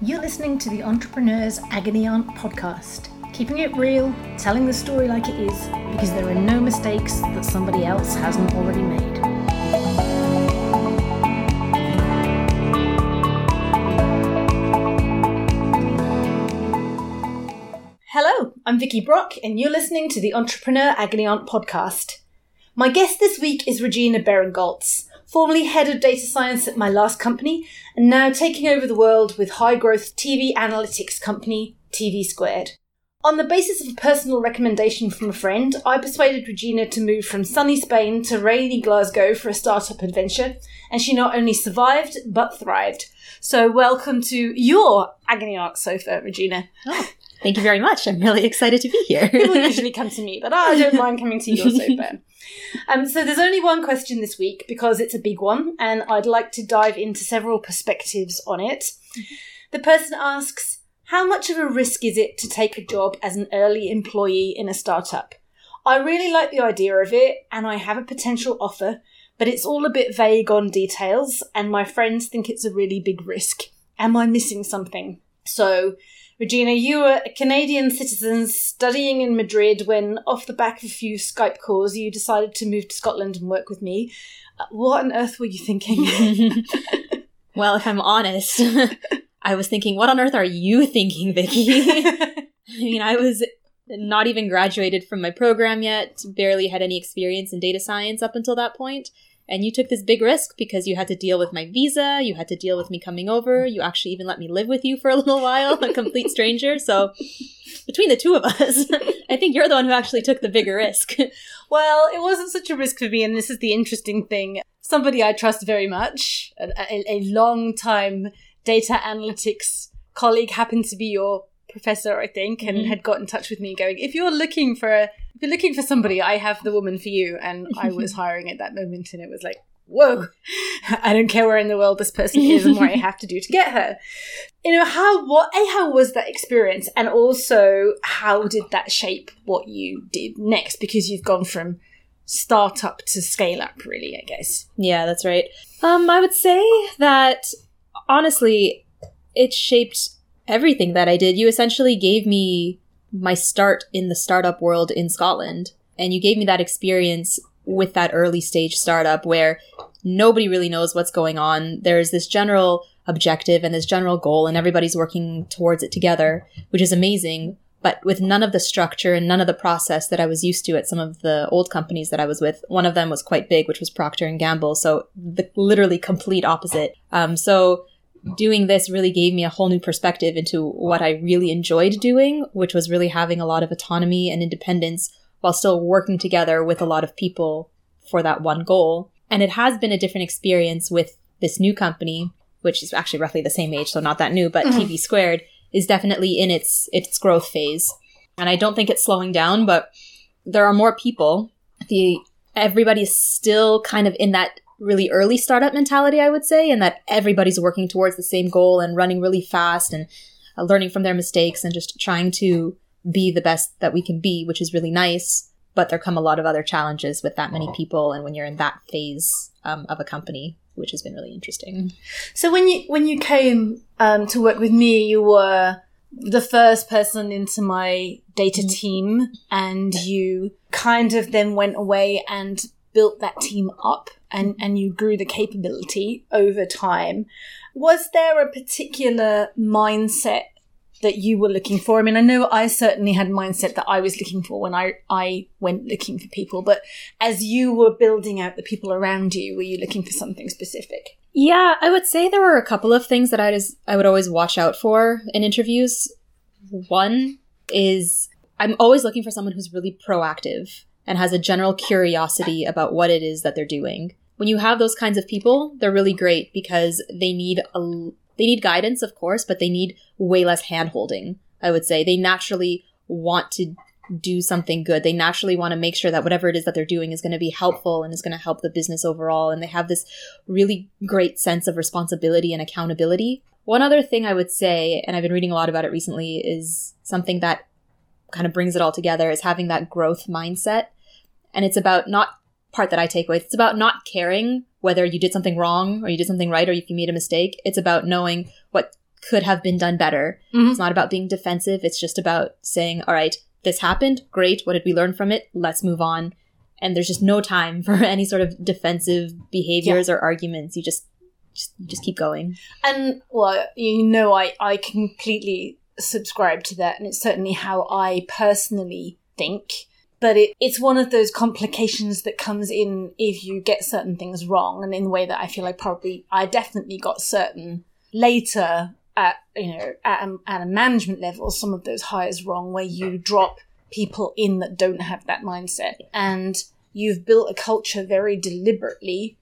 You're listening to the Entrepreneur's Agony Aunt podcast, keeping it real, telling the story like it is, because there are no mistakes that somebody else hasn't already made. Hello, I'm Vicky Brock, and you're listening to the Entrepreneur Agony Aunt podcast. My guest this week is Regina Berengoltz formerly head of data science at my last company, and now taking over the world with high growth TV analytics company TV Squared. On the basis of a personal recommendation from a friend, I persuaded Regina to move from sunny Spain to rainy Glasgow for a startup adventure, and she not only survived, but thrived. So, welcome to your Agony Aunt sofa, Regina. Oh, thank you very much. I'm really excited to be here. People usually come to me, but I don't mind coming to your sofa. Um, so there's only one question this week because it's a big one, and I'd like to dive into several perspectives on it. Mm-hmm. The person asks, how much of a risk is it to take a job as an early employee in a startup? I really like the idea of it, and I have a potential offer, but it's all a bit vague on details, and my friends think it's a really big risk. Am I missing something? So, Regina, you were a Canadian citizen studying in Madrid when, off the back of a few Skype calls, you decided to move to Scotland and work with me. Uh, what on earth were you thinking? well, if I'm honest, I was thinking, what on earth are you thinking, Vicky? I mean, I was not even graduated from my program yet, barely had any experience in data science up until that point. And you took this big risk because you had to deal with my visa, you had to deal with me coming over, you actually even let me live with you for a little while, a complete stranger. So between the two of us, I think you're the one who actually took the bigger risk. well, it wasn't such a risk for me, and this is the interesting thing. Somebody I trust very much, a, a, a long time data analytics colleague happened to be your professor, I think, and mm-hmm. had got in touch with me going, if you're looking for a if you're looking for somebody, I have the woman for you. And I was hiring at that moment, and it was like, whoa, I don't care where in the world this person is and what I have to do to get her. You know, how, what, A, how was that experience? And also, how did that shape what you did next? Because you've gone from startup to scale up, really, I guess. Yeah, that's right. Um, I would say that honestly, it shaped everything that I did. You essentially gave me my start in the startup world in Scotland. And you gave me that experience with that early stage startup where nobody really knows what's going on. There's this general objective and this general goal, and everybody's working towards it together, which is amazing. But with none of the structure and none of the process that I was used to at some of the old companies that I was with, one of them was quite big, which was Procter and Gamble. So the literally complete opposite. Um, so doing this really gave me a whole new perspective into what I really enjoyed doing, which was really having a lot of autonomy and independence while still working together with a lot of people for that one goal. And it has been a different experience with this new company, which is actually roughly the same age, so not that new, but mm-hmm. TV squared is definitely in its its growth phase. And I don't think it's slowing down, but there are more people. The everybody's still kind of in that really early startup mentality, I would say, and that everybody's working towards the same goal and running really fast and uh, learning from their mistakes and just trying to be the best that we can be, which is really nice. But there come a lot of other challenges with that many people, and when you're in that phase um, of a company, which has been really interesting. So when you when you came um, to work with me, you were the first person into my data mm-hmm. team, and you kind of then went away and built that team up and, and you grew the capability over time. Was there a particular mindset that you were looking for? I mean, I know I certainly had mindset that I was looking for when I, I went looking for people, but as you were building out the people around you, were you looking for something specific? Yeah, I would say there were a couple of things that I just I would always watch out for in interviews. One is I'm always looking for someone who's really proactive and has a general curiosity about what it is that they're doing. When you have those kinds of people, they're really great because they need a they need guidance, of course, but they need way less handholding. I would say they naturally want to do something good. They naturally want to make sure that whatever it is that they're doing is going to be helpful and is going to help the business overall. And they have this really great sense of responsibility and accountability. One other thing I would say, and I've been reading a lot about it recently, is something that kind of brings it all together is having that growth mindset. And it's about not part that I take away. It's about not caring whether you did something wrong or you did something right or if you made a mistake. It's about knowing what could have been done better. Mhm. It's not about being defensive. It's just about saying, all right, this happened. Great. What did we learn from it? Let's move on. And there's just no time for any sort of defensive behaviors or arguments. You just, just, just keep going. And well, you know, I I completely subscribe to that, and it's certainly how I personally think. But it, it's one of those complications that comes in if you get certain things wrong, and in the way that I feel like probably I definitely got certain later at you know at a, at a management level some of those hires wrong, where you drop people in that don't have that mindset, and you've built a culture very deliberately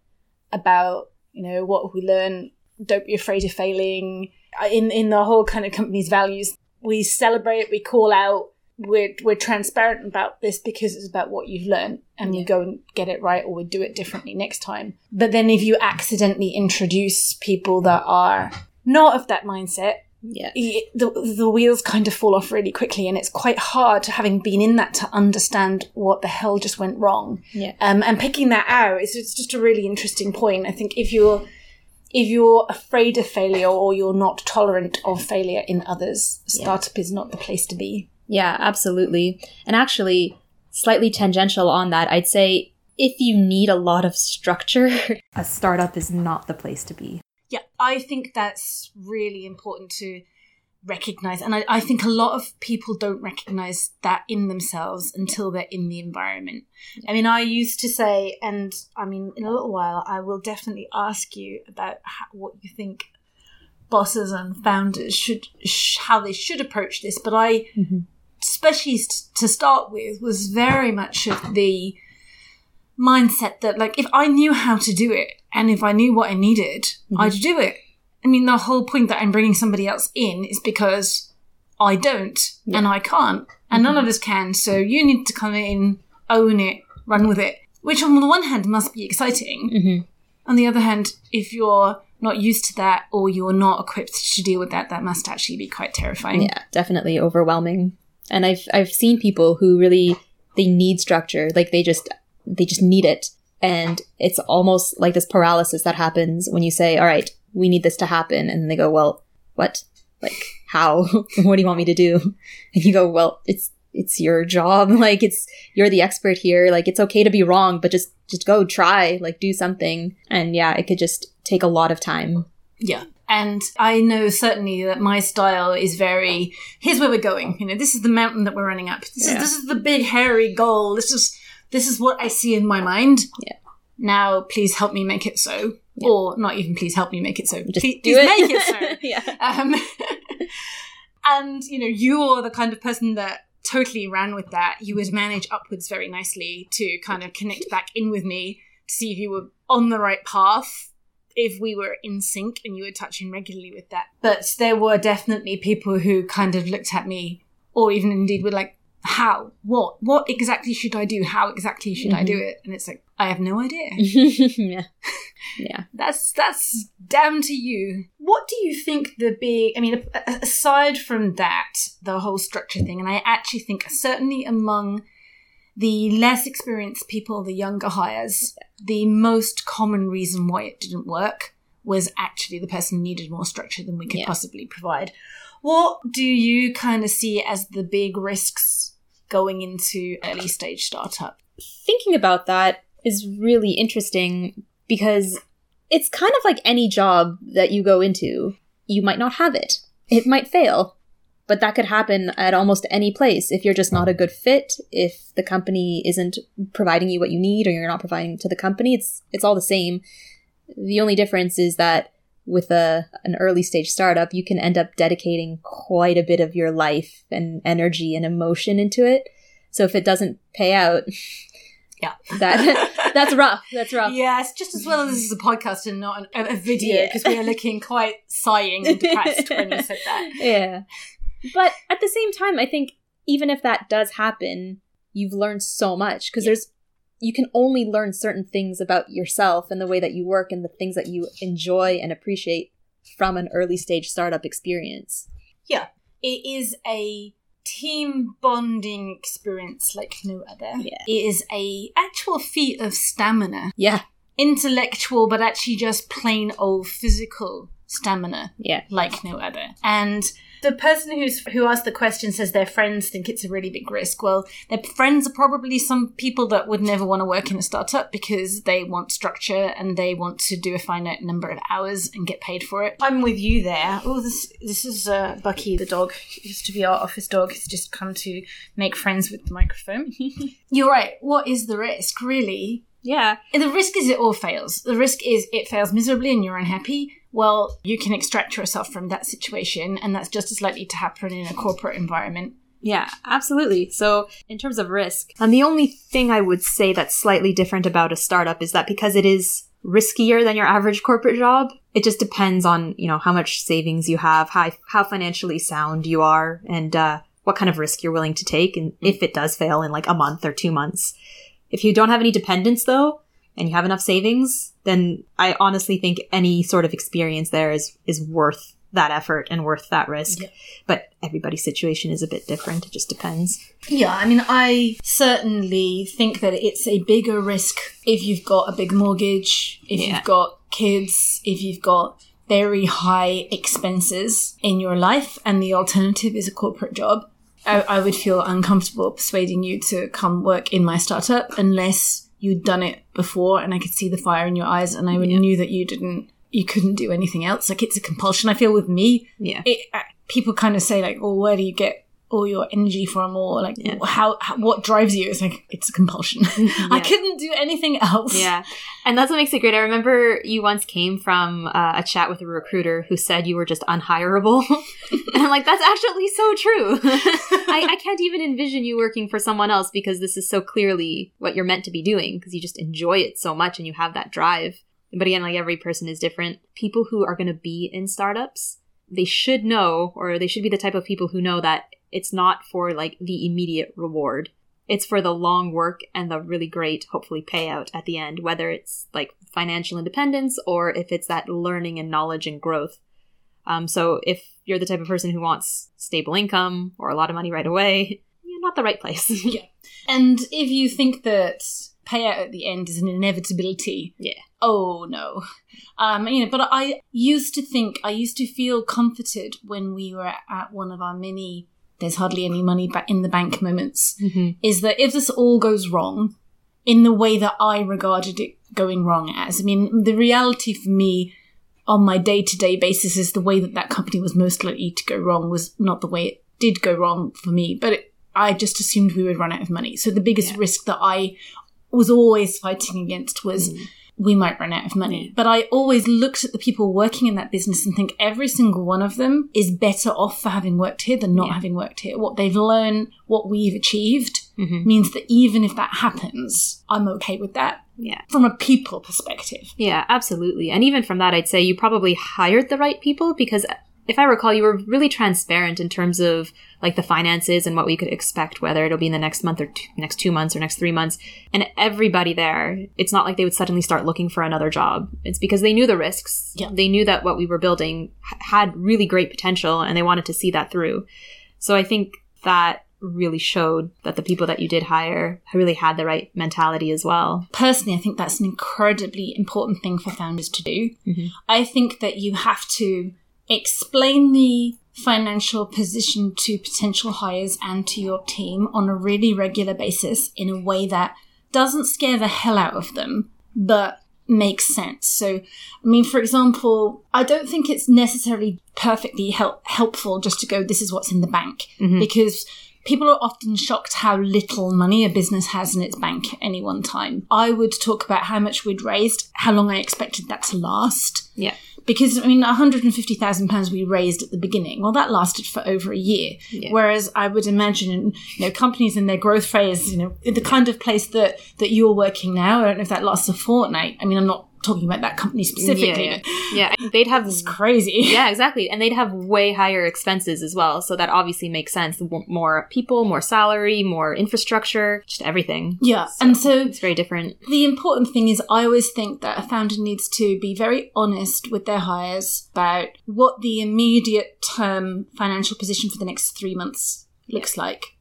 about you know what we learn don't be afraid of failing. In in the whole kind of company's values we celebrate we call out we're we're transparent about this because it's about what you've learned and we go and get it right or we do it differently next time. But then if you accidentally introduce people that are not of that mindset Yeah. the, the wheels kind of fall off really quickly and it's quite hard having been in that to understand what the hell just went wrong. Yeah. um, and picking that out is it's just a really interesting point. I think if you're if you're afraid of failure or you're not tolerant of failure in others startup is not the place to be Yeah, absolutely. And actually, slightly tangential on that, I'd say if you need a lot of structure, a startup is not the place to be. Yeah, I think that's really important to recognize. And I, I think a lot of people don't recognize that in themselves until they're in the environment. I mean, I used to say, and I mean, in a little while, I will definitely ask you about how, what you think bosses and founders should, sh- how they should approach this. But I, Mhm. Especially to start with, was very much of the mindset that like if I knew how to do it and if I knew what I needed, I'd do it. I mean, the whole point that I'm bringing somebody else in is because I don't and I can't, and none of us can. So you need to come in, own it, run with it. Which, on the one hand, must be exciting. Mm-hmm. On the other hand, if you're not used to that or you're not equipped to deal with that, that must actually be quite terrifying. Yeah, definitely overwhelming. And I've I've seen people who really they need structure, like they just they just need it. And it's almost like this paralysis that happens when you say, "All right, we need this to happen." And they go, "Well, what? Like how? what do you want me to do?" And you go, "Well, it's it's your job. Like it's you're the expert here. Like it's okay to be wrong, but just just go try, like do something." And yeah, it could just take a lot of time. Yeah. And I know certainly that my style is very here's where we're going. You know, this is the mountain that we're running up. This Yeah. is this is the big hairy goal. This is this is what I see in my mind. Yeah. Now please help me make it so. Or not even please help me make it so. Just please, do please it. make it so. yeah. Um, and you know, you're the kind of person that totally ran with that. You would manage upwards very nicely to kind of connect back in with me to see if you were on the right path, if we were in sync and you were touching regularly with that. But there were definitely people who kind of looked at me, or even indeed were like, "How? What? What exactly should I do? How exactly should I do mm-hmm. it?" And it's like, I have no idea. yeah. Yeah. That's that's down to you. What do you think the big? I mean, aside from that, the whole structure thing, and I actually think certainly among the less experienced people, the younger hires, the most common reason why it didn't work was actually the person needed more structure than we could Yeah. possibly provide. What do you kind of see as the big risks going into early stage startup? thinking about that is really interesting because it's kind of like any job that you go into. You might not have it. It might fail. But that could happen at almost any place if you're just not a good fit, if the company isn't providing you what you need or you're not providing to the company, it's it's all the same. The only difference is that with a an early stage startup, you can end up dedicating quite a bit of your life and energy and emotion into it. So if it doesn't pay out, Yeah. that that's rough. That's rough. Yes, just as well as this is a podcast and not an, a, video, Yeah. because we are looking quite sighing and depressed when you said that. Yeah. But at the same time, I think even if that does happen, you've learned so much because there's you can only learn certain things about yourself and the way that you work and the things that you enjoy and appreciate from an early stage startup experience. Yeah, it is a team bonding experience like no other. Yeah. It is a actual feat of stamina, Yeah. intellectual, but actually just plain old physical stamina Yeah. like no other. And the person who's who asked the question says their friends think it's a really big risk. Well, their friends are probably some people that would never want to work in a startup because they want structure and they want to do a finite number of hours and get paid for it. I'm with you there. Oh, this this is uh, Bucky, the dog. He used to be our office dog. He's just come to make friends with the microphone. You're right. What is the risk, really? Yeah. The risk is it all fails. The risk is it fails miserably and you're unhappy. Well, you can extract yourself from that situation, and that's just as likely to happen in a corporate environment. Yeah, absolutely. So, in terms of risk, and the only thing I would say that's slightly different about a startup is that because it is riskier than your average corporate job, it just depends on you know how much savings you have, how how financially sound you are, and uh, what kind of risk you're willing to take, and if it does fail in like a month or two months. If you don't have any dependents though, and you have enough savings, then I honestly think any sort of experience there is is worth that effort and worth that risk. Yeah. But everybody's situation is a bit different. It just depends. Yeah, I mean, I certainly think that it's a bigger risk if you've got a big mortgage, if Yeah. you've got kids, if you've got very high expenses in your life, and the alternative is a corporate job. I, I would feel uncomfortable persuading you to come work in my startup unless you'd done it before and I could see the fire in your eyes and I would knew that you didn't, you couldn't do anything else. Like it's a compulsion. I feel with me, Yeah. it, uh, people kind of say like, "Oh, where do you get all your energy from?" Or like, how, how what drives you? It's like it's a compulsion. I couldn't do anything else. Yeah. And that's what makes it great. I remember you once came from uh, a chat with a recruiter who said you were just unhireable. and I'm like, that's actually so true. I, I can't even envision you working for someone else because this is so clearly what you're meant to be doing because you just enjoy it so much and you have that drive. But again, like every person is different. People who are going to be in startups, they should know, or they should be the type of people who know that it's not for like the immediate reward it's for the long work and the really great hopefully payout at the end whether it's like financial independence or if it's that learning and knowledge and growth um, so if you're the type of person who wants stable income or a lot of money right away you're not the right place Yeah. And if you think that payout at the end is an inevitability, Yeah. Oh no. Um, you know, but I used to think, I used to feel comforted when we were at one of our many there's hardly any money back in the bank moments, Mhm. is that if this all goes wrong, in the way that I regarded it going wrong as, I mean, the reality for me on my day to day basis is the way that that company was most likely to go wrong was not the way it did go wrong for me, but it, I just assumed we would run out of money. So the biggest Yeah. risk that I was always fighting against was we might run out of money. But I always looked at the people working in that business and think every single one of them is better off for having worked here than not Yeah. having worked here. What they've learned, what we've achieved, Mhm. means that even if that happens, I'm okay with that yeah from a people perspective. Yeah, absolutely. And even from that, I'd say you probably hired the right people because if I recall, you were really transparent in terms of like the finances and what we could expect, whether it'll be in the next month or two, next two months or next three months. And everybody there, it's not like they would suddenly start looking for another job. It's because they knew the risks. Yeah. They knew that what we were building h- had really great potential and they wanted to see that through. So I think that really showed that the people that you did hire really had the right mentality as well. Personally, I think that's an incredibly important thing for founders to do. Mhm. I think that you have to explain the financial position to potential hires and to your team on a really regular basis in a way that doesn't scare the hell out of them, but makes sense. So, I mean, for example, I don't think it's necessarily perfectly help- helpful just to go, this is what's in the bank, mm-hmm. because people are often shocked how little money a business has in its bank at any one time. I would talk about how much we'd raised, how long I expected that to last. Yeah. Because I mean, one hundred and fifty thousand pounds we raised at the beginning. Well, that lasted for over a year. Yeah. Whereas I would imagine, you know, companies in their growth phase, you know, the kind of place that that you're working now. I don't know if that lasts a fortnight. I mean, I'm not talking about that company specifically. Yeah, yeah. yeah. They'd have this crazy. yeah, exactly, and they'd have way higher expenses as well. So that obviously makes sense. More people, more salary, more infrastructure, just everything. Yeah, and so It's very different. the important thing is I always think that a founder needs to be very honest with their hires about what the immediate term financial position for the next three months looks like.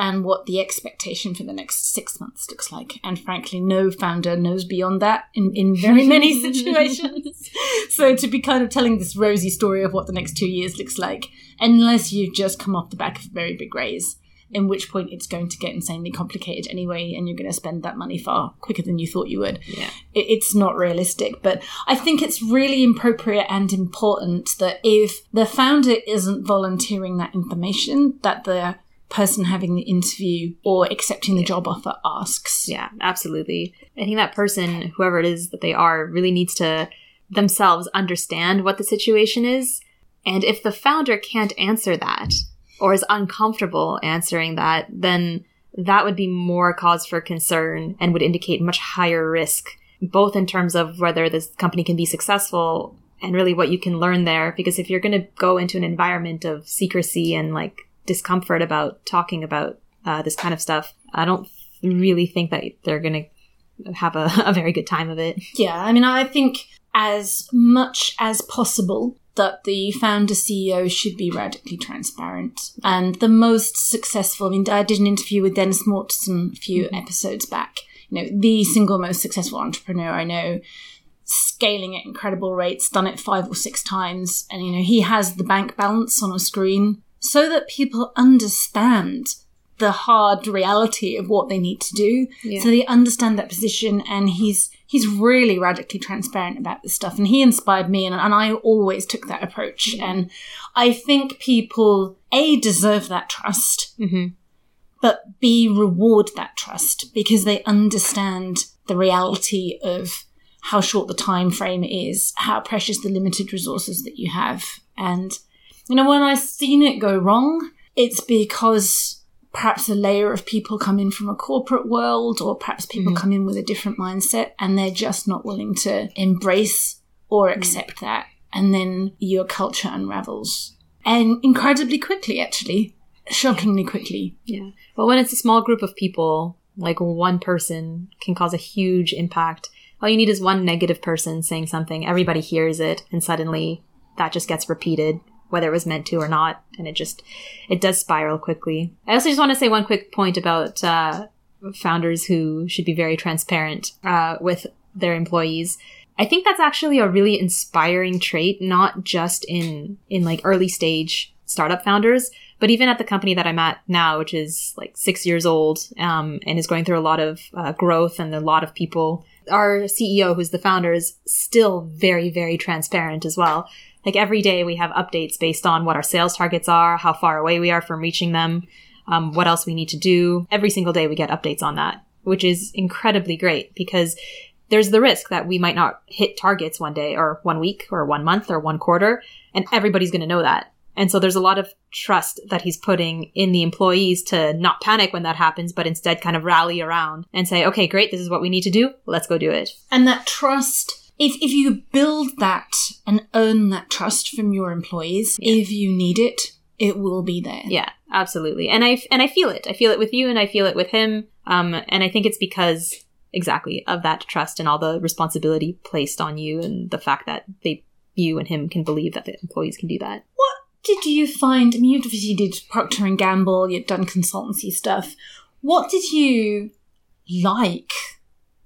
And what the expectation for the next six months looks like. And frankly, no founder knows beyond that in, in very many situations. so to be kind of telling this rosy story of what the next two years looks like, unless you've just come off the back of a very big raise, in which point it's going to get insanely complicated anyway, and you're going to spend that money far quicker than you thought you would. Yeah. It, it's not realistic. But I think it's really appropriate and important that if the founder isn't volunteering that information, that the person having the interview or accepting the job offer asks. Yeah, absolutely. I think that person, whoever it is that they are, really needs to themselves understand what the situation is. And if the founder can't answer that or is uncomfortable answering that, then that would be more cause for concern and would indicate much higher risk, both in terms of whether this company can be successful and really what you can learn there. Because if you're going to go into an environment of secrecy and like discomfort about talking about uh, this kind of stuff, I don't really think that they're going to have a, a very good time of it. Yeah, I mean, I think as much as possible that the founder CEO should be radically transparent. And the most successful, I mean, I did an interview with Dennis Mortensen a few mm-hmm. episodes back. You know, the single most successful entrepreneur I know, scaling at incredible rates, done it five or six times. And, you know, he has the bank balance on a screen so that people understand the hard reality of what they need to do. Yeah. So they understand that position and he's he's really radically transparent about this stuff. And he inspired me and, and I always took that approach. Yeah. And I think people A deserve that trust, mm-hmm. but B reward that trust because they understand the reality of how short the time frame is, how precious the limited resources that you have. And you know, when I've seen it go wrong, it's because perhaps a layer of people come in from a corporate world, or perhaps people mm-hmm. come in with a different mindset and they're just not willing to embrace or mm. accept mm-hmm. that. And then your culture unravels. And incredibly quickly, actually. Shockingly quickly. Yeah. But when it's a small group of people, like one person can cause a huge impact. All you need is one negative person saying something, everybody hears it, and suddenly that just gets repeated whether it was meant to or not, and it just it does spiral quickly. I also just want to say one quick point about uh, founders who should be very transparent uh, with their employees. I think that's actually a really inspiring trait, not just in in like early stage startup founders, but even at the company that I'm at now, which is like six years old um, and is going through a lot of uh, growth and a lot of people. Our CEO, who's the founder, is still very, very transparent as well. Like every day we have updates based on what our sales targets are, how far away we are from reaching them, um, what else we need to do. Every single day we get updates on that, which is incredibly great because there's the risk that we might not hit targets one day or one week or one month or one quarter, and everybody's going to know that. And so there's a lot of trust that he's putting in the employees to not panic when that happens, but instead kind of rally around and say, okay, great, this is what we need to do. Let's go do it. And that trust if if you build that and earn that trust from your employees, yeah. if you need it, it will be there. Yeah, absolutely. And I and I feel it. I feel it with you, and I feel it with him. Um, and I think it's because exactly of that trust and all the responsibility placed on you, and the fact that they you and him can believe that the employees can do that. What did you find? I mean, you obviously did Procter and Gamble. You'd done consultancy stuff. What did you like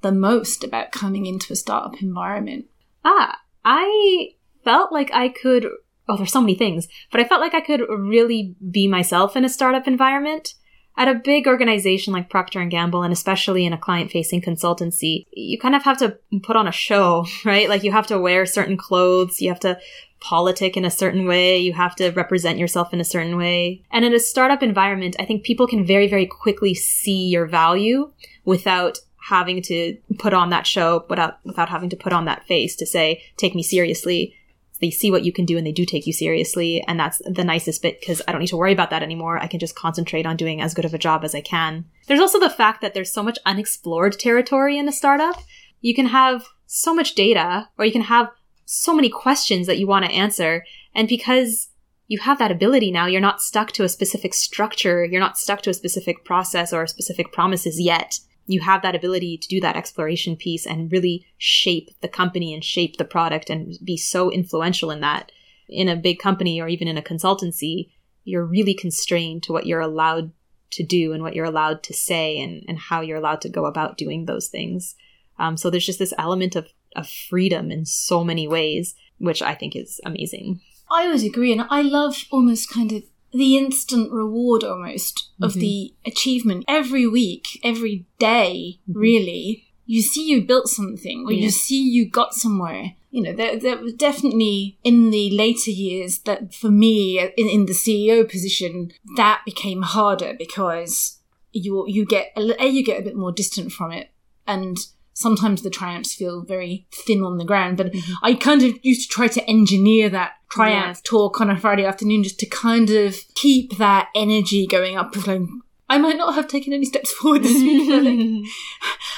the most about coming into a startup environment? Ah, I felt like I could. Oh, there's so many things, but I felt like I could really be myself in a startup environment. At a big organization like Procter and Gamble, and especially in a client-facing consultancy, you kind of have to put on a show, right? Like you have to wear certain clothes, you have to politic in a certain way, you have to represent yourself in a certain way. And in a startup environment, I think people can very, very quickly see your value without having to put on that show without without having to put on that face to say take me seriously. They see what you can do and they do take you seriously and that's the nicest bit because i don't need to worry about that anymore. I can just concentrate on doing as good of a job as i can. There's also the fact that there's so much unexplored territory in a startup. You can have so much data or you can have so many questions that you want to answer and because you have that ability now you're not stuck to a specific structure you're not stuck to a specific process or specific promises yet you have that ability to do that exploration piece and really shape the company and shape the product and be so influential in that. In a big company or even in a consultancy, you're really constrained to what you're allowed to do and what you're allowed to say and, and how you're allowed to go about doing those things. Um, so there's just this element of, of freedom in so many ways, which I think is amazing. I always agree, and I love almost kind of the instant reward almost of Mhm. the achievement every week, every day, Mhm. really. You see you built something, or Yeah. you see you got somewhere. You know, there, there was definitely in the later years that for me, in, in the CEO position, that became harder because you you get a you get a bit more distant from it, and sometimes the triumphs feel very thin on the ground. But Mhm. I kind of used to try to engineer that triumph talk on a Friday afternoon just to kind of keep that energy going up. Like, I might not have taken any steps forward this week,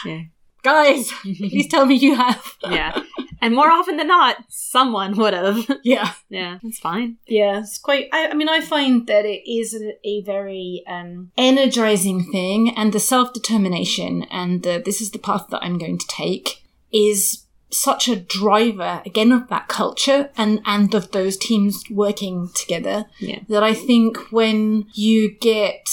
like, guys, please tell me you have. yeah. And more often than not, someone would have. Yeah. yeah, that's fine. Yeah, it's quite. I, I mean, I find that it is a, a very um, energizing thing, and the self determination and the this is the path that I'm going to take is such a driver again of that culture and and of those teams working together. Yeah. That I think when you get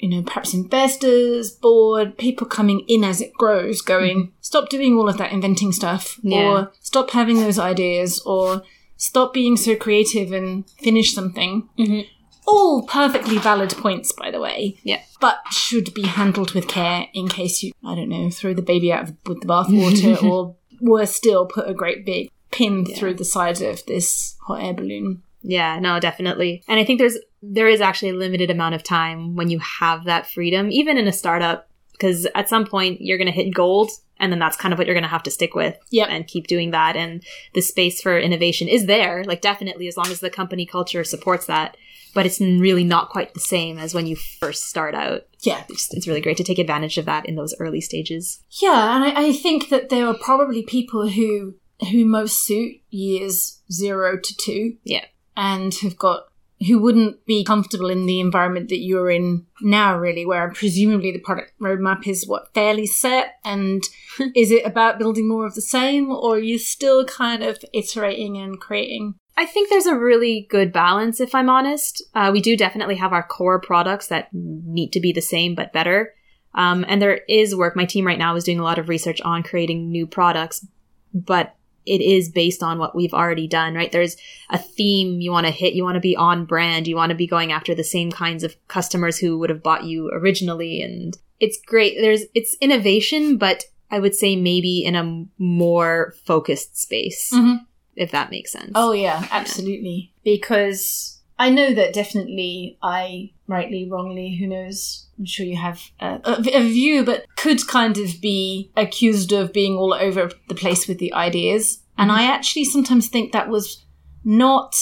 you know, perhaps investors, board, people coming in as it grows, going, stop doing all of that inventing stuff, Yeah. or stop having those ideas, or stop being so creative and finish something. Mhm. All perfectly valid points, by the way. Yeah. But should be handled with care in case you, I don't know, throw the baby out with the bathwater, or worse still, put a great big pin Yeah. through the side of this hot air balloon. Yeah, no, definitely. And I think there's there is actually a limited amount of time when you have that freedom, even in a startup, because at some point you're going to hit gold, and then that's kind of what you're going to have to stick with Yep. and keep doing that. And the space for innovation is there, like definitely, as long as the company culture supports that. But it's really not quite the same as when you first start out. Yeah. It's, it's really great to take advantage of that in those early stages. Yeah, and I, I think that there are probably people who who most suit years zero to two. Yeah. And have got who wouldn't be comfortable in the environment that you're in now, really, where presumably the product roadmap is what fairly set and is it about building more of the same or are you still kind of iterating and creating? I think there's a really good balance, if I'm honest. Uh, we do definitely have our core products that need to be the same but better. Um, and there is work. My team right now is doing a lot of research on creating new products, but it is based on what we've already done, right? There's a theme you want to hit. You want to be on brand. You want to be going after the same kinds of customers who would have bought you originally. And it's great. There's, it's innovation, but I would say maybe in a more focused space, Mhm. if that makes sense. Oh yeah, absolutely. Because I know that definitely I, rightly, wrongly, who knows, I'm sure you have a, a view, but could kind of be accused of being all over the place with the ideas. And mm-hmm. I actually sometimes think that was not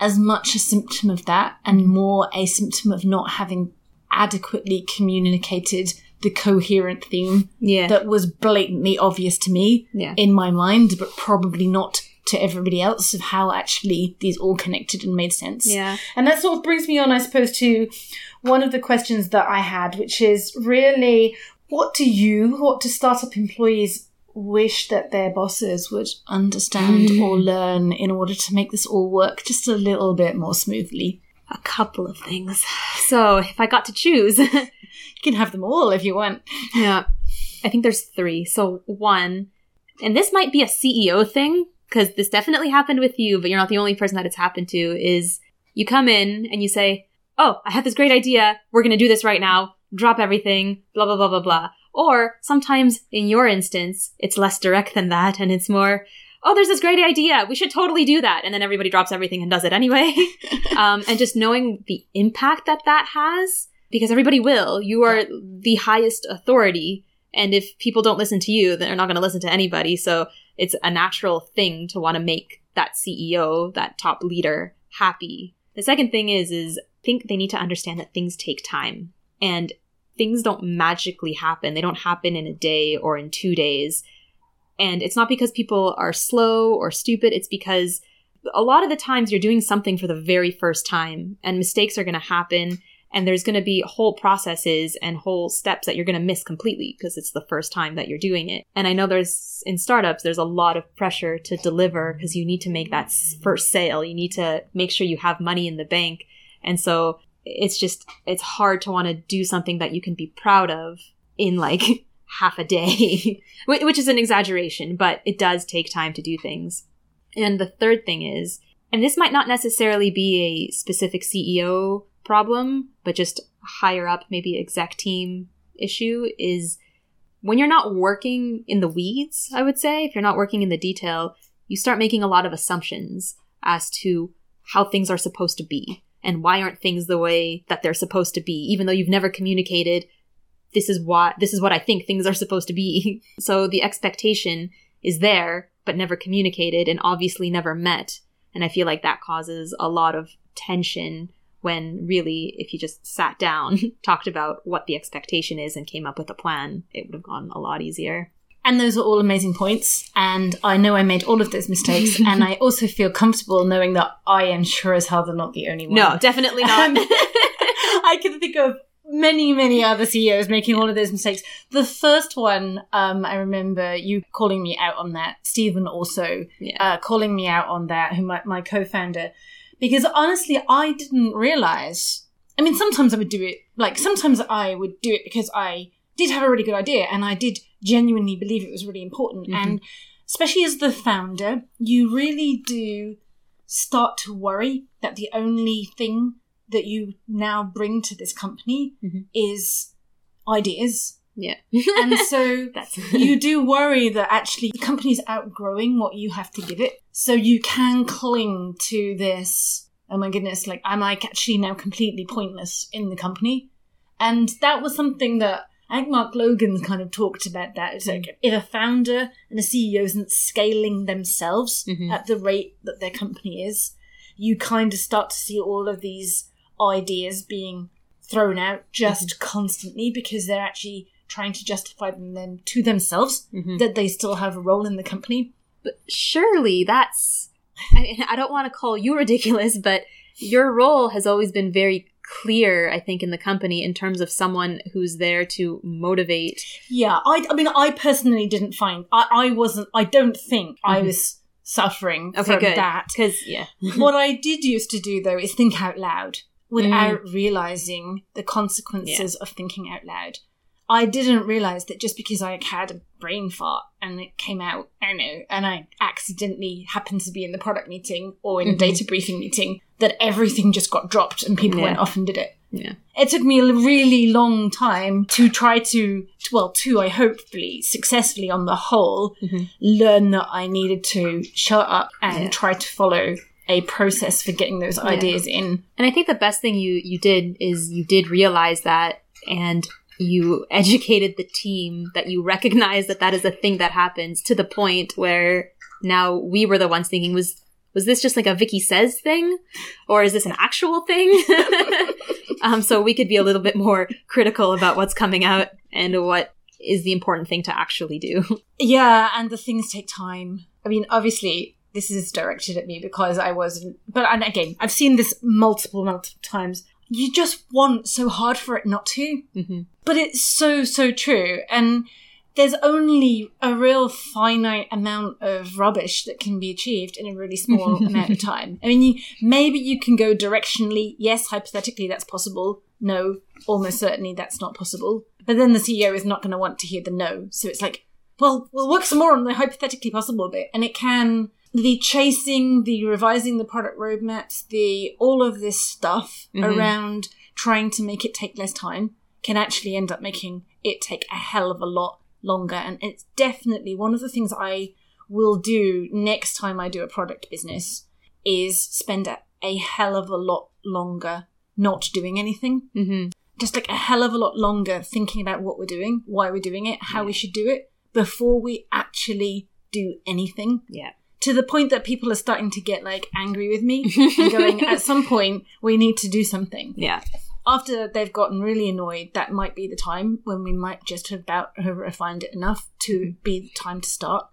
as much a symptom of that and more a symptom of not having adequately communicated the coherent theme Yeah. that was blatantly obvious to me yeah. in my mind, but probably not to everybody else of how actually these all connected and made sense. Yeah. And that sort of brings me on, I suppose, to one of the questions that I had, which is really what do you, what do startup employees wish that their bosses would understand Mm. or learn in order to make this all work just a little bit more smoothly? A couple of things. So if I got to choose, You can have them all if you want. yeah, I think there's three. So one, and this might be a CEO thing because this definitely happened with you, but you're not the only person that it's happened to. Is you come in and you say, "Oh, I have this great idea. We're going to do this right now. Drop everything. Blah blah blah blah blah." Or sometimes in your instance, it's less direct than that, and it's more. Oh, there's this great idea. We should totally do that. And then everybody drops everything and does it anyway. um, and just knowing the impact that that has, because everybody will. You are the highest authority. And if people don't listen to you, then they're not going to listen to anybody. So it's a natural thing to want to make that CEO, that top leader, happy. The second thing is, is think they need to understand that things take time and things don't magically happen. They don't happen in a day or in two days. And it's not because people are slow or stupid. It's because a lot of the times you're doing something for the very first time and mistakes are going to happen and there's going to be whole processes and whole steps that you're going to miss completely because it's the first time that you're doing it. And I know there's in startups there's a lot of pressure to deliver because you need to make that first sale. You need to make sure you have money in the bank. And so it's just it's hard to want to do something that you can be proud of in like half a day, which is an exaggeration, but it does take time to do things. And the third thing is, and this might not necessarily be a specific CEO problem, but just higher up, maybe exec team issue is when you're not working in the weeds, I would say, if you're not working in the detail, you start making a lot of assumptions as to how things are supposed to be and why aren't things the way that they're supposed to be, even though you've never communicated this is what this is what I think things are supposed to be. so the expectation is there, but never communicated and obviously never met. And I feel like that causes a lot of tension when really, if you just sat down, talked about what the expectation is, and came up with a plan, it would have gone a lot easier. And those are all amazing points. And I know I made all of those mistakes. and I also feel comfortable knowing that I am sure as hell they're not the only one. No, definitely not. Um, I can think of many, many other CEOs making all of those mistakes. The first one, um, I remember you calling me out on that. Stephen also Yeah. uh, calling me out on that, who my, my co-founder, because honestly, I didn't realize. I mean, sometimes I would do it. Like sometimes I would do it because I did have a really good idea and I did genuinely believe it was really important. Mhm. And especially as the founder, you really do start to worry that the only thing that you now bring to this company Mhm. is ideas. Yeah. And so That's you do worry that actually the company's outgrowing what you have to give it. So you can cling to this, oh my goodness, like, am I actually now completely pointless in the company? And that was something that I think Mark Logan kind of talked about that. It's like if a founder and a CEO isn't scaling themselves Mhm. at the rate that their company is, you kind of start to see all of these ideas being thrown out just constantly because they're actually trying to justify them to themselves Mhm. that they still have a role in the company. But surely that's. I, I don't want to call you ridiculous, but your role has always been very clear, I think, in the company in terms of someone who's there to motivate. Yeah, I, I mean, I personally didn't find, I, I wasn't, I don't think I Mhm. was suffering Okay, from good. that. Because, yeah. what I did used to do though is think out loud without realizing the consequences of thinking out loud. I didn't realize that just because I had a brain fart and it came out, I don't know, and I accidentally happened to be in the product meeting or in a Mhm. data briefing meeting, that everything just got dropped and people Yeah. went off and did it. Yeah. It took me a really long time to try to, well, to I hopefully successfully on the whole, Mhm. learn that I needed to shut up and Yeah. try to follow a process for getting those ideas in. And I think the best thing you you did is you did realize that, and you educated the team that you recognize that that is a thing that happens to the point where now we were the ones thinking was was this just like a Vicky says thing, or is this an actual thing? um, so we could be a little bit more critical about what's coming out and what is the important thing to actually do. Yeah, and the things take time. I mean, obviously, this is directed at me because I wasn't. But and again, I've seen this multiple, multiple times. You just want so hard for it not to. hmm But it's so, so true. And there's only a real finite amount of rubbish that can be achieved in a really small amount of time. I mean, you, maybe you can go directionally. Yes, hypothetically, that's possible. No, almost certainly that's not possible. But then the CEO is not going to want to hear the no. So it's like, well, we'll work some more on the hypothetically possible bit. And it can, the chasing, the revising the product roadmaps, the, all of this stuff Mhm. around trying to make it take less time can actually end up making it take a hell of a lot longer. And it's definitely one of the things I will do next time I do a product business is spend a, a hell of a lot longer not doing anything. hmm Just like a hell of a lot longer thinking about what we're doing, why we're doing it, how we should do it before we actually do anything. Yeah. To the point that people are starting to get like angry with me and going, at some point, we need to do something Yeah. after they've gotten really annoyed, that might be the time when we might just have about have refined it enough to be the time to start.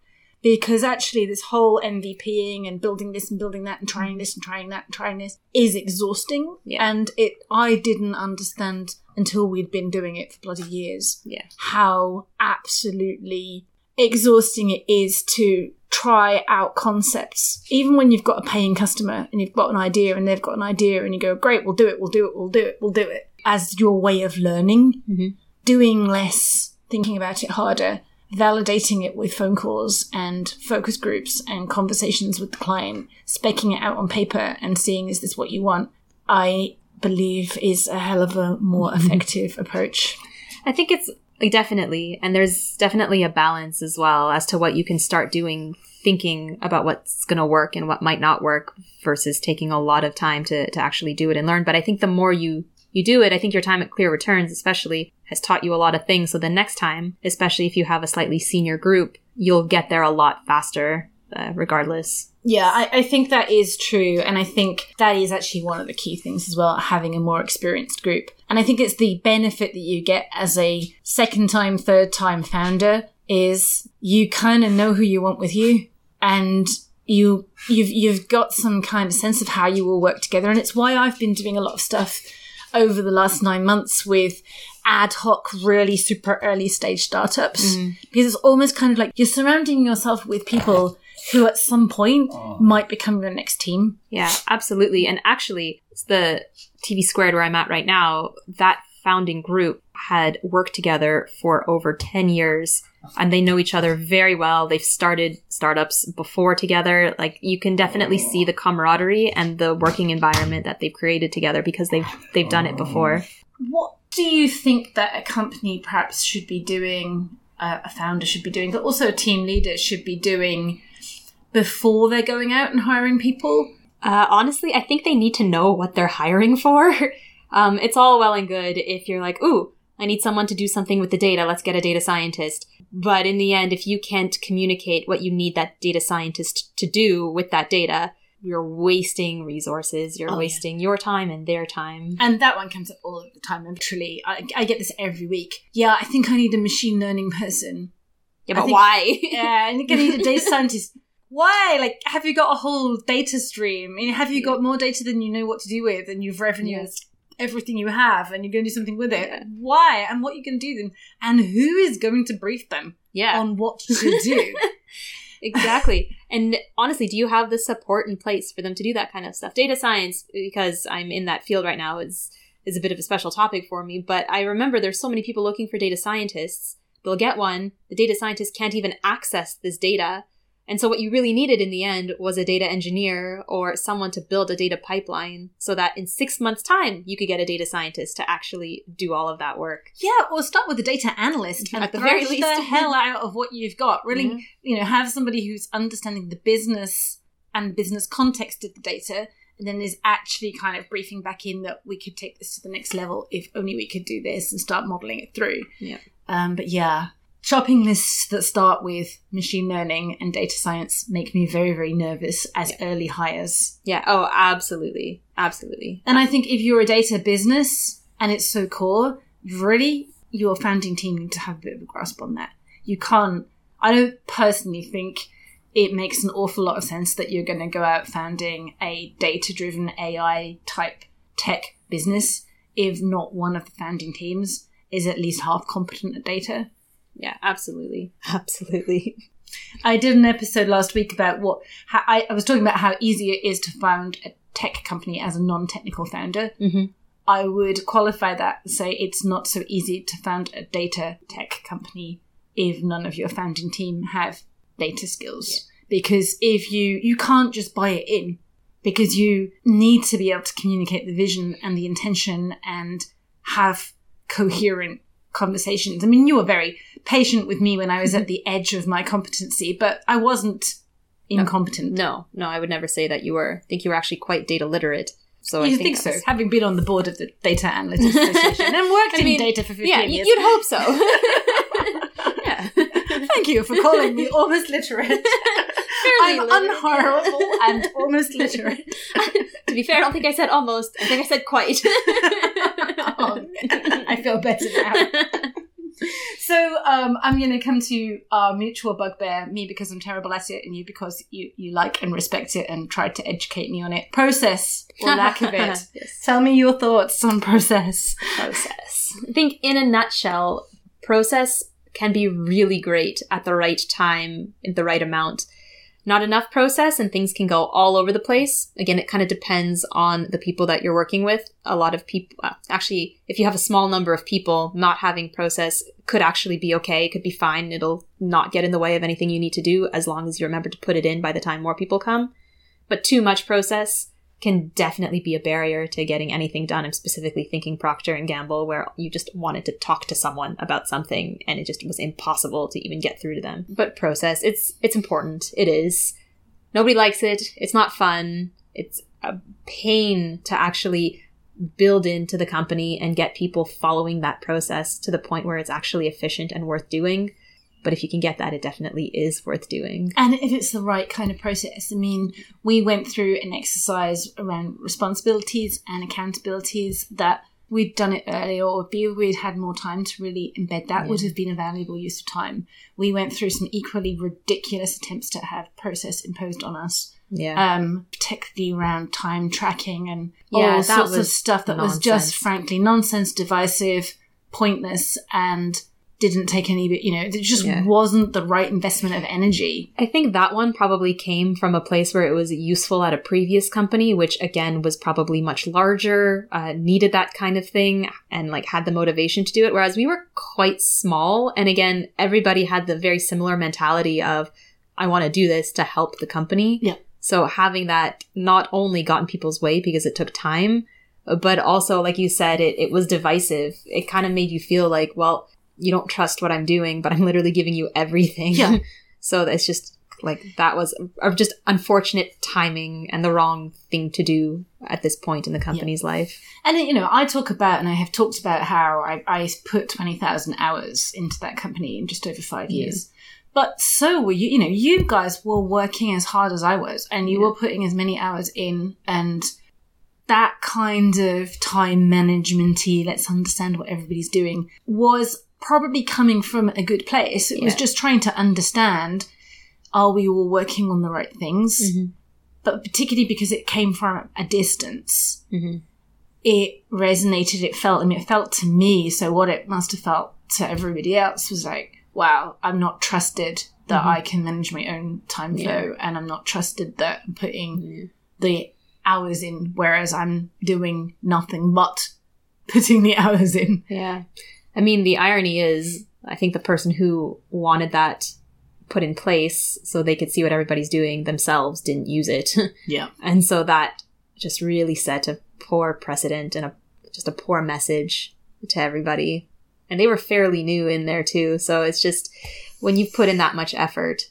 Because actually, this whole MVPing and building this and building that and trying this and trying that and trying this is exhausting. Yeah. And it, I didn't understand until we'd been doing it for bloody years Yeah. how absolutely exhausting it is to try out concepts, even when you've got a paying customer and you've got an idea and they've got an idea and you go, great, we'll do it, we'll do it, we'll do it, we'll do it, as your way of learning, Mhm. doing less, thinking about it harder, validating it with phone calls and focus groups and conversations with the client, specking it out on paper and seeing is this what you want, I believe is a hell of a more effective approach. I think it's like definitely, and there's definitely a balance as well as to what you can start doing, thinking about what's going to work and what might not work versus taking a lot of time to, to actually do it and learn. But I think the more you, you do it, I think your time at Clear Returns, especially, has taught you a lot of things. So the next time, especially if you have a slightly senior group, you'll get there a lot faster, uh, regardless. Yeah, I, I think that is true. And I think that is actually one of the key things as well, having a more experienced group. And I think it's the benefit that you get as a second time, third time founder is you kind of know who you want with you and you you've you've got some kind of sense of how you will work together and it's why I've been doing a lot of stuff over the last 9 months with ad hoc really super early stage startups because it's almost kind of like you're surrounding yourself with people who at some point might become your next team. Yeah, absolutely. And actually, it's the TV Squared where I'm at right now, that founding group had worked together for over 10 years and they know each other very well. They've started startups before together. Like you can definitely see the camaraderie and the working environment that they've created together because they've they've done it before. What do you think that a company perhaps should be doing, uh, a founder should be doing, but also a team leader should be doing before they're going out and hiring people? Uh, honestly, I think they need to know what they're hiring for. um, it's all well and good if you're like, ooh, I need someone to do something with the data. Let's get a data scientist. But in the end, if you can't communicate what you need that data scientist to do with that data, you're wasting resources. You're Oh, yeah. wasting your time and their time. And that one comes up all the time. Literally, I, I get this every week. Yeah, I think I need a machine learning person. Yeah, I but think- why? Yeah, you're going to need a data scientist. Why? Like, have you got a whole data stream? I mean, have you got more data than you know what to do with, and you've revenued everything you have, and you're going to do something with it? Yeah. Why? And what you can do then? And who is going to brief them yeah. on what to do? exactly. And honestly, do you have the support in place for them to do that kind of stuff? Data science, because I'm in that field right now, is is a bit of a special topic for me. But I remember there's so many people looking for data scientists. They'll get one. The data scientist can't even access this data. And so what you really needed in the end was a data engineer or someone to build a data pipeline so that in six months' time you could get a data scientist to actually do all of that work. yeah, or start with a data analyst and At the very least. the hell out of what you've got. Really, Yeah. you know, have somebody who's understanding the business and the business context of the data, and then is actually kind of briefing back in that we could take this to the next level if only we could do this and start modeling it through. Yeah. Um, but yeah, shopping lists that start with machine learning and data science make me very, very nervous as early hires. Yeah. Oh, absolutely. Absolutely. And I think if you're a data business and it's so core, really, your founding team need to have a bit of a grasp on that. You can't, I don't personally think it makes an awful lot of sense that you're going to go out founding a data driven AI type tech business if not one of the founding teams is at least half competent at data. Yeah, absolutely. Absolutely. I did an episode last week about what how, I, I was talking about how easy it is to found a tech company as a non-technical founder. Mm-hmm. I would qualify that and say it's not so easy to found a data tech company if none of your founding team have data skills. Because if you you can't just buy it in because you need to be able to communicate the vision and the intention and have coherent conversations. I mean, you were very patient with me when I was at mm-hmm. the edge of my competency, but I wasn't incompetent. No, no, I would never say that you were. I think you were actually quite data literate. So you I think, think, so, was- having been on the board of the Data Analytics Association and worked I in mean, data for 15 Yeah, years. you'd hope so. yeah. Thank you for calling me almost literate. I'm literate. unhirable and almost literate. to be fair, I don't think I said almost. I think I said quite. Oh, I feel better now. So um, I'm going to come to our mutual bugbear, me because I'm terrible at it, and you because you, you like and respect it and tried to educate me on it. Process or lack of it. Yes. Tell me your thoughts on process. process. I think, in a nutshell, process can be really great at the right time, in the right amount. Not enough process and things can go all over the place. Again, it kind of depends on the people that you're working with. A lot of people, actually, if you have a small number of people, not having process could actually be okay. It could be fine. It'll not get in the way of anything you need to do as long as you remember to put it in by the time more people come. But too much process can definitely be a barrier to getting anything done. I'm specifically thinking Procter and Gamble, where you just wanted to talk to someone about something and it just was impossible to even get through to them. But process, it's it's important. It is. Nobody likes it. It's not fun. It's a pain to actually build into the company and get people following that process to the point where it's actually efficient and worth doing. But if you can get that, it definitely is worth doing. And if it's the right kind of process, I mean, we went through an exercise around responsibilities and accountabilities that we'd done it earlier or if we'd had more time to really embed that yeah. would have been a valuable use of time. We went through some equally ridiculous attempts to have process imposed on us. Yeah. Um, particularly around time tracking and yeah, all sorts of stuff that nonsense. was just frankly nonsense, divisive, pointless, and didn't take any, bit, you know, it just yeah. wasn't the right investment of energy. I think that one probably came from a place where it was useful at a previous company, which again was probably much larger, uh, needed that kind of thing, and like had the motivation to do it. Whereas we were quite small. And again, everybody had the very similar mentality of, I want to do this to help the company. Yeah. So having that not only got in people's way because it took time, but also, like you said, it, it was divisive. It kind of made you feel like, well, you don't trust what I'm doing, but I'm literally giving you everything. Yeah. so it's just like that was just unfortunate timing and the wrong thing to do at this point in the company's yeah. life. And you know, I talk about and I have talked about how I, I put twenty thousand hours into that company in just over five yeah. years. But so were you. You know, you guys were working as hard as I was, and you yeah. were putting as many hours in, and that kind of time managementy. Let's understand what everybody's doing was probably coming from a good place. It yeah. was just trying to understand are we all working on the right things? Mm-hmm. But particularly because it came from a distance, mm-hmm. it resonated, it felt, I mean, it felt to me. So what it must have felt to everybody else was like, wow, I'm not trusted that mm-hmm. I can manage my own time flow yeah. and I'm not trusted that I'm putting the hours in, whereas I'm doing nothing but putting the hours in. Yeah. I mean, the irony is, I think the person who wanted that put in place so they could see what everybody's doing themselves didn't use it. Yeah. and so that just really set a poor precedent and a just a poor message to everybody. And they were fairly new in there too. So it's just when you put in that much effort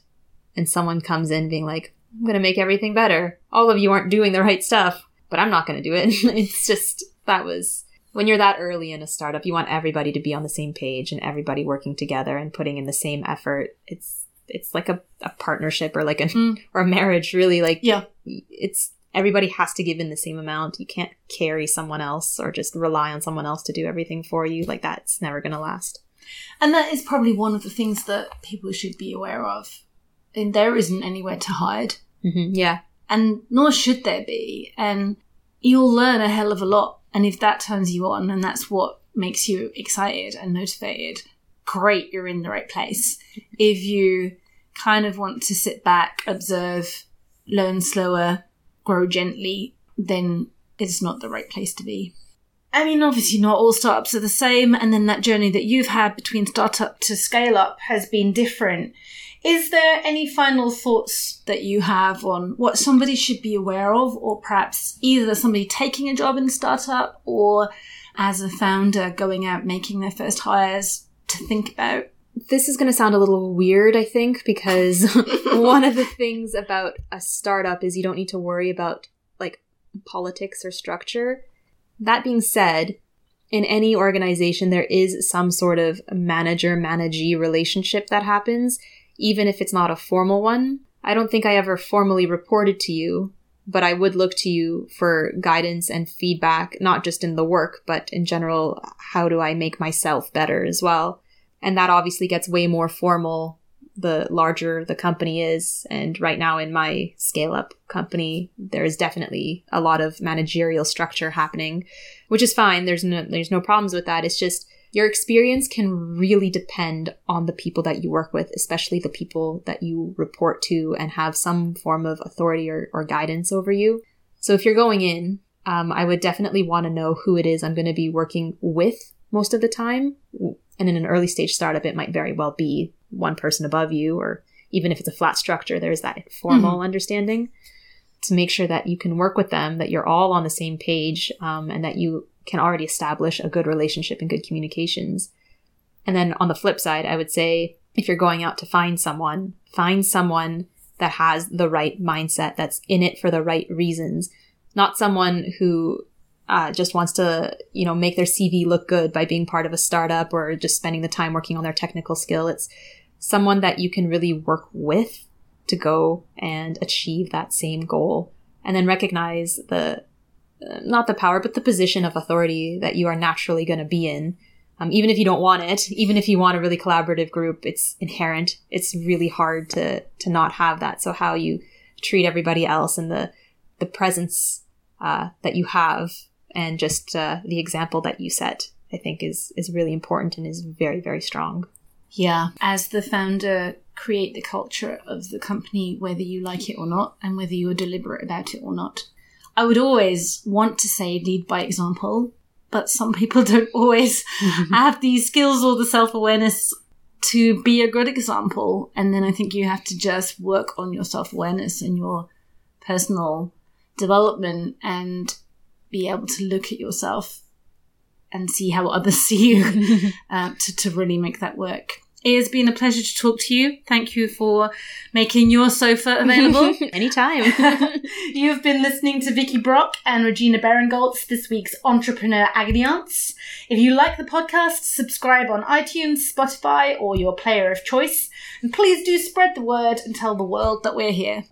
and someone comes in being like, I'm going to make everything better. All of you aren't doing the right stuff, but I'm not going to do it. it's just, that was, when you're that early in a startup, you want everybody to be on the same page and everybody working together and putting in the same effort. It's it's like a, a partnership or like a mm. or a marriage really. Like yeah. it's everybody has to give in the same amount. You can't carry someone else or just rely on someone else to do everything for you. Like that's never going to last. And that is probably one of the things that people should be aware of. And there isn't anywhere to hide. Mm-hmm. yeah. And nor should there be. And you'll learn a hell of a lot and if that turns you on and that's what makes you excited and motivated, great, you're in the right place. If you kind of want to sit back, observe, learn slower, grow gently, then it's not the right place to be. I mean, obviously, not all startups are the same, and then that journey that you've had between startup to scale up has been different. Is there any final thoughts that you have on what somebody should be aware of, or perhaps either somebody taking a job in a startup or as a founder going out making their first hires to think about? This is going to sound a little weird, I think, because one of the things about a startup is you don't need to worry about like politics or structure. That being said, in any organization, there is some sort of manager managee relationship that happens even if it's not a formal one. I don't think I ever formally reported to you, but I would look to you for guidance and feedback, not just in the work, but in general, how do I make myself better as well? And that obviously gets way more formal the larger the company is. And right now in my scale up company, there is definitely a lot of managerial structure happening, which is fine. There's no, there's no problems with that. It's just your experience can really depend on the people that you work with, especially the people that you report to and have some form of authority or, or guidance over you. So if you're going in, um, I would definitely want to know who it is I'm going to be working with most of the time. And in an early stage startup, it might very well be one person above you, or even if it's a flat structure, there's that formal mm-hmm. understanding to make sure that you can work with them, that you're all on the same page, um, and that you can already establish a good relationship and good communications. And then on the flip side, I would say if you're going out to find someone, find someone that has the right mindset, that's in it for the right reasons, not someone who uh, just wants to, you know, make their CV look good by being part of a startup or just spending the time working on their technical skill. It's someone that you can really work with to go and achieve that same goal. And then recognize the, not the power, but the position of authority that you are naturally going to be in. Um, even if you don't want it, even if you want a really collaborative group, it's inherent. It's really hard to, to not have that. So how you treat everybody else and the, the presence, uh, that you have and just, uh, the example that you set, I think is, is really important and is very, very strong. Yeah. As the founder, create the culture of the company, whether you like it or not, and whether you're deliberate about it or not. I would always want to say lead by example, but some people don't always have these skills or the self awareness to be a good example. And then I think you have to just work on your self awareness and your personal development and be able to look at yourself and see how others see you uh, to, to really make that work. It has been a pleasure to talk to you. Thank you for making your sofa available. Anytime. You've been listening to Vicky Brock and Regina Berengoltz, this week's Entrepreneur Agony Aunts. If you like the podcast, subscribe on iTunes, Spotify, or your player of choice. And please do spread the word and tell the world that we're here.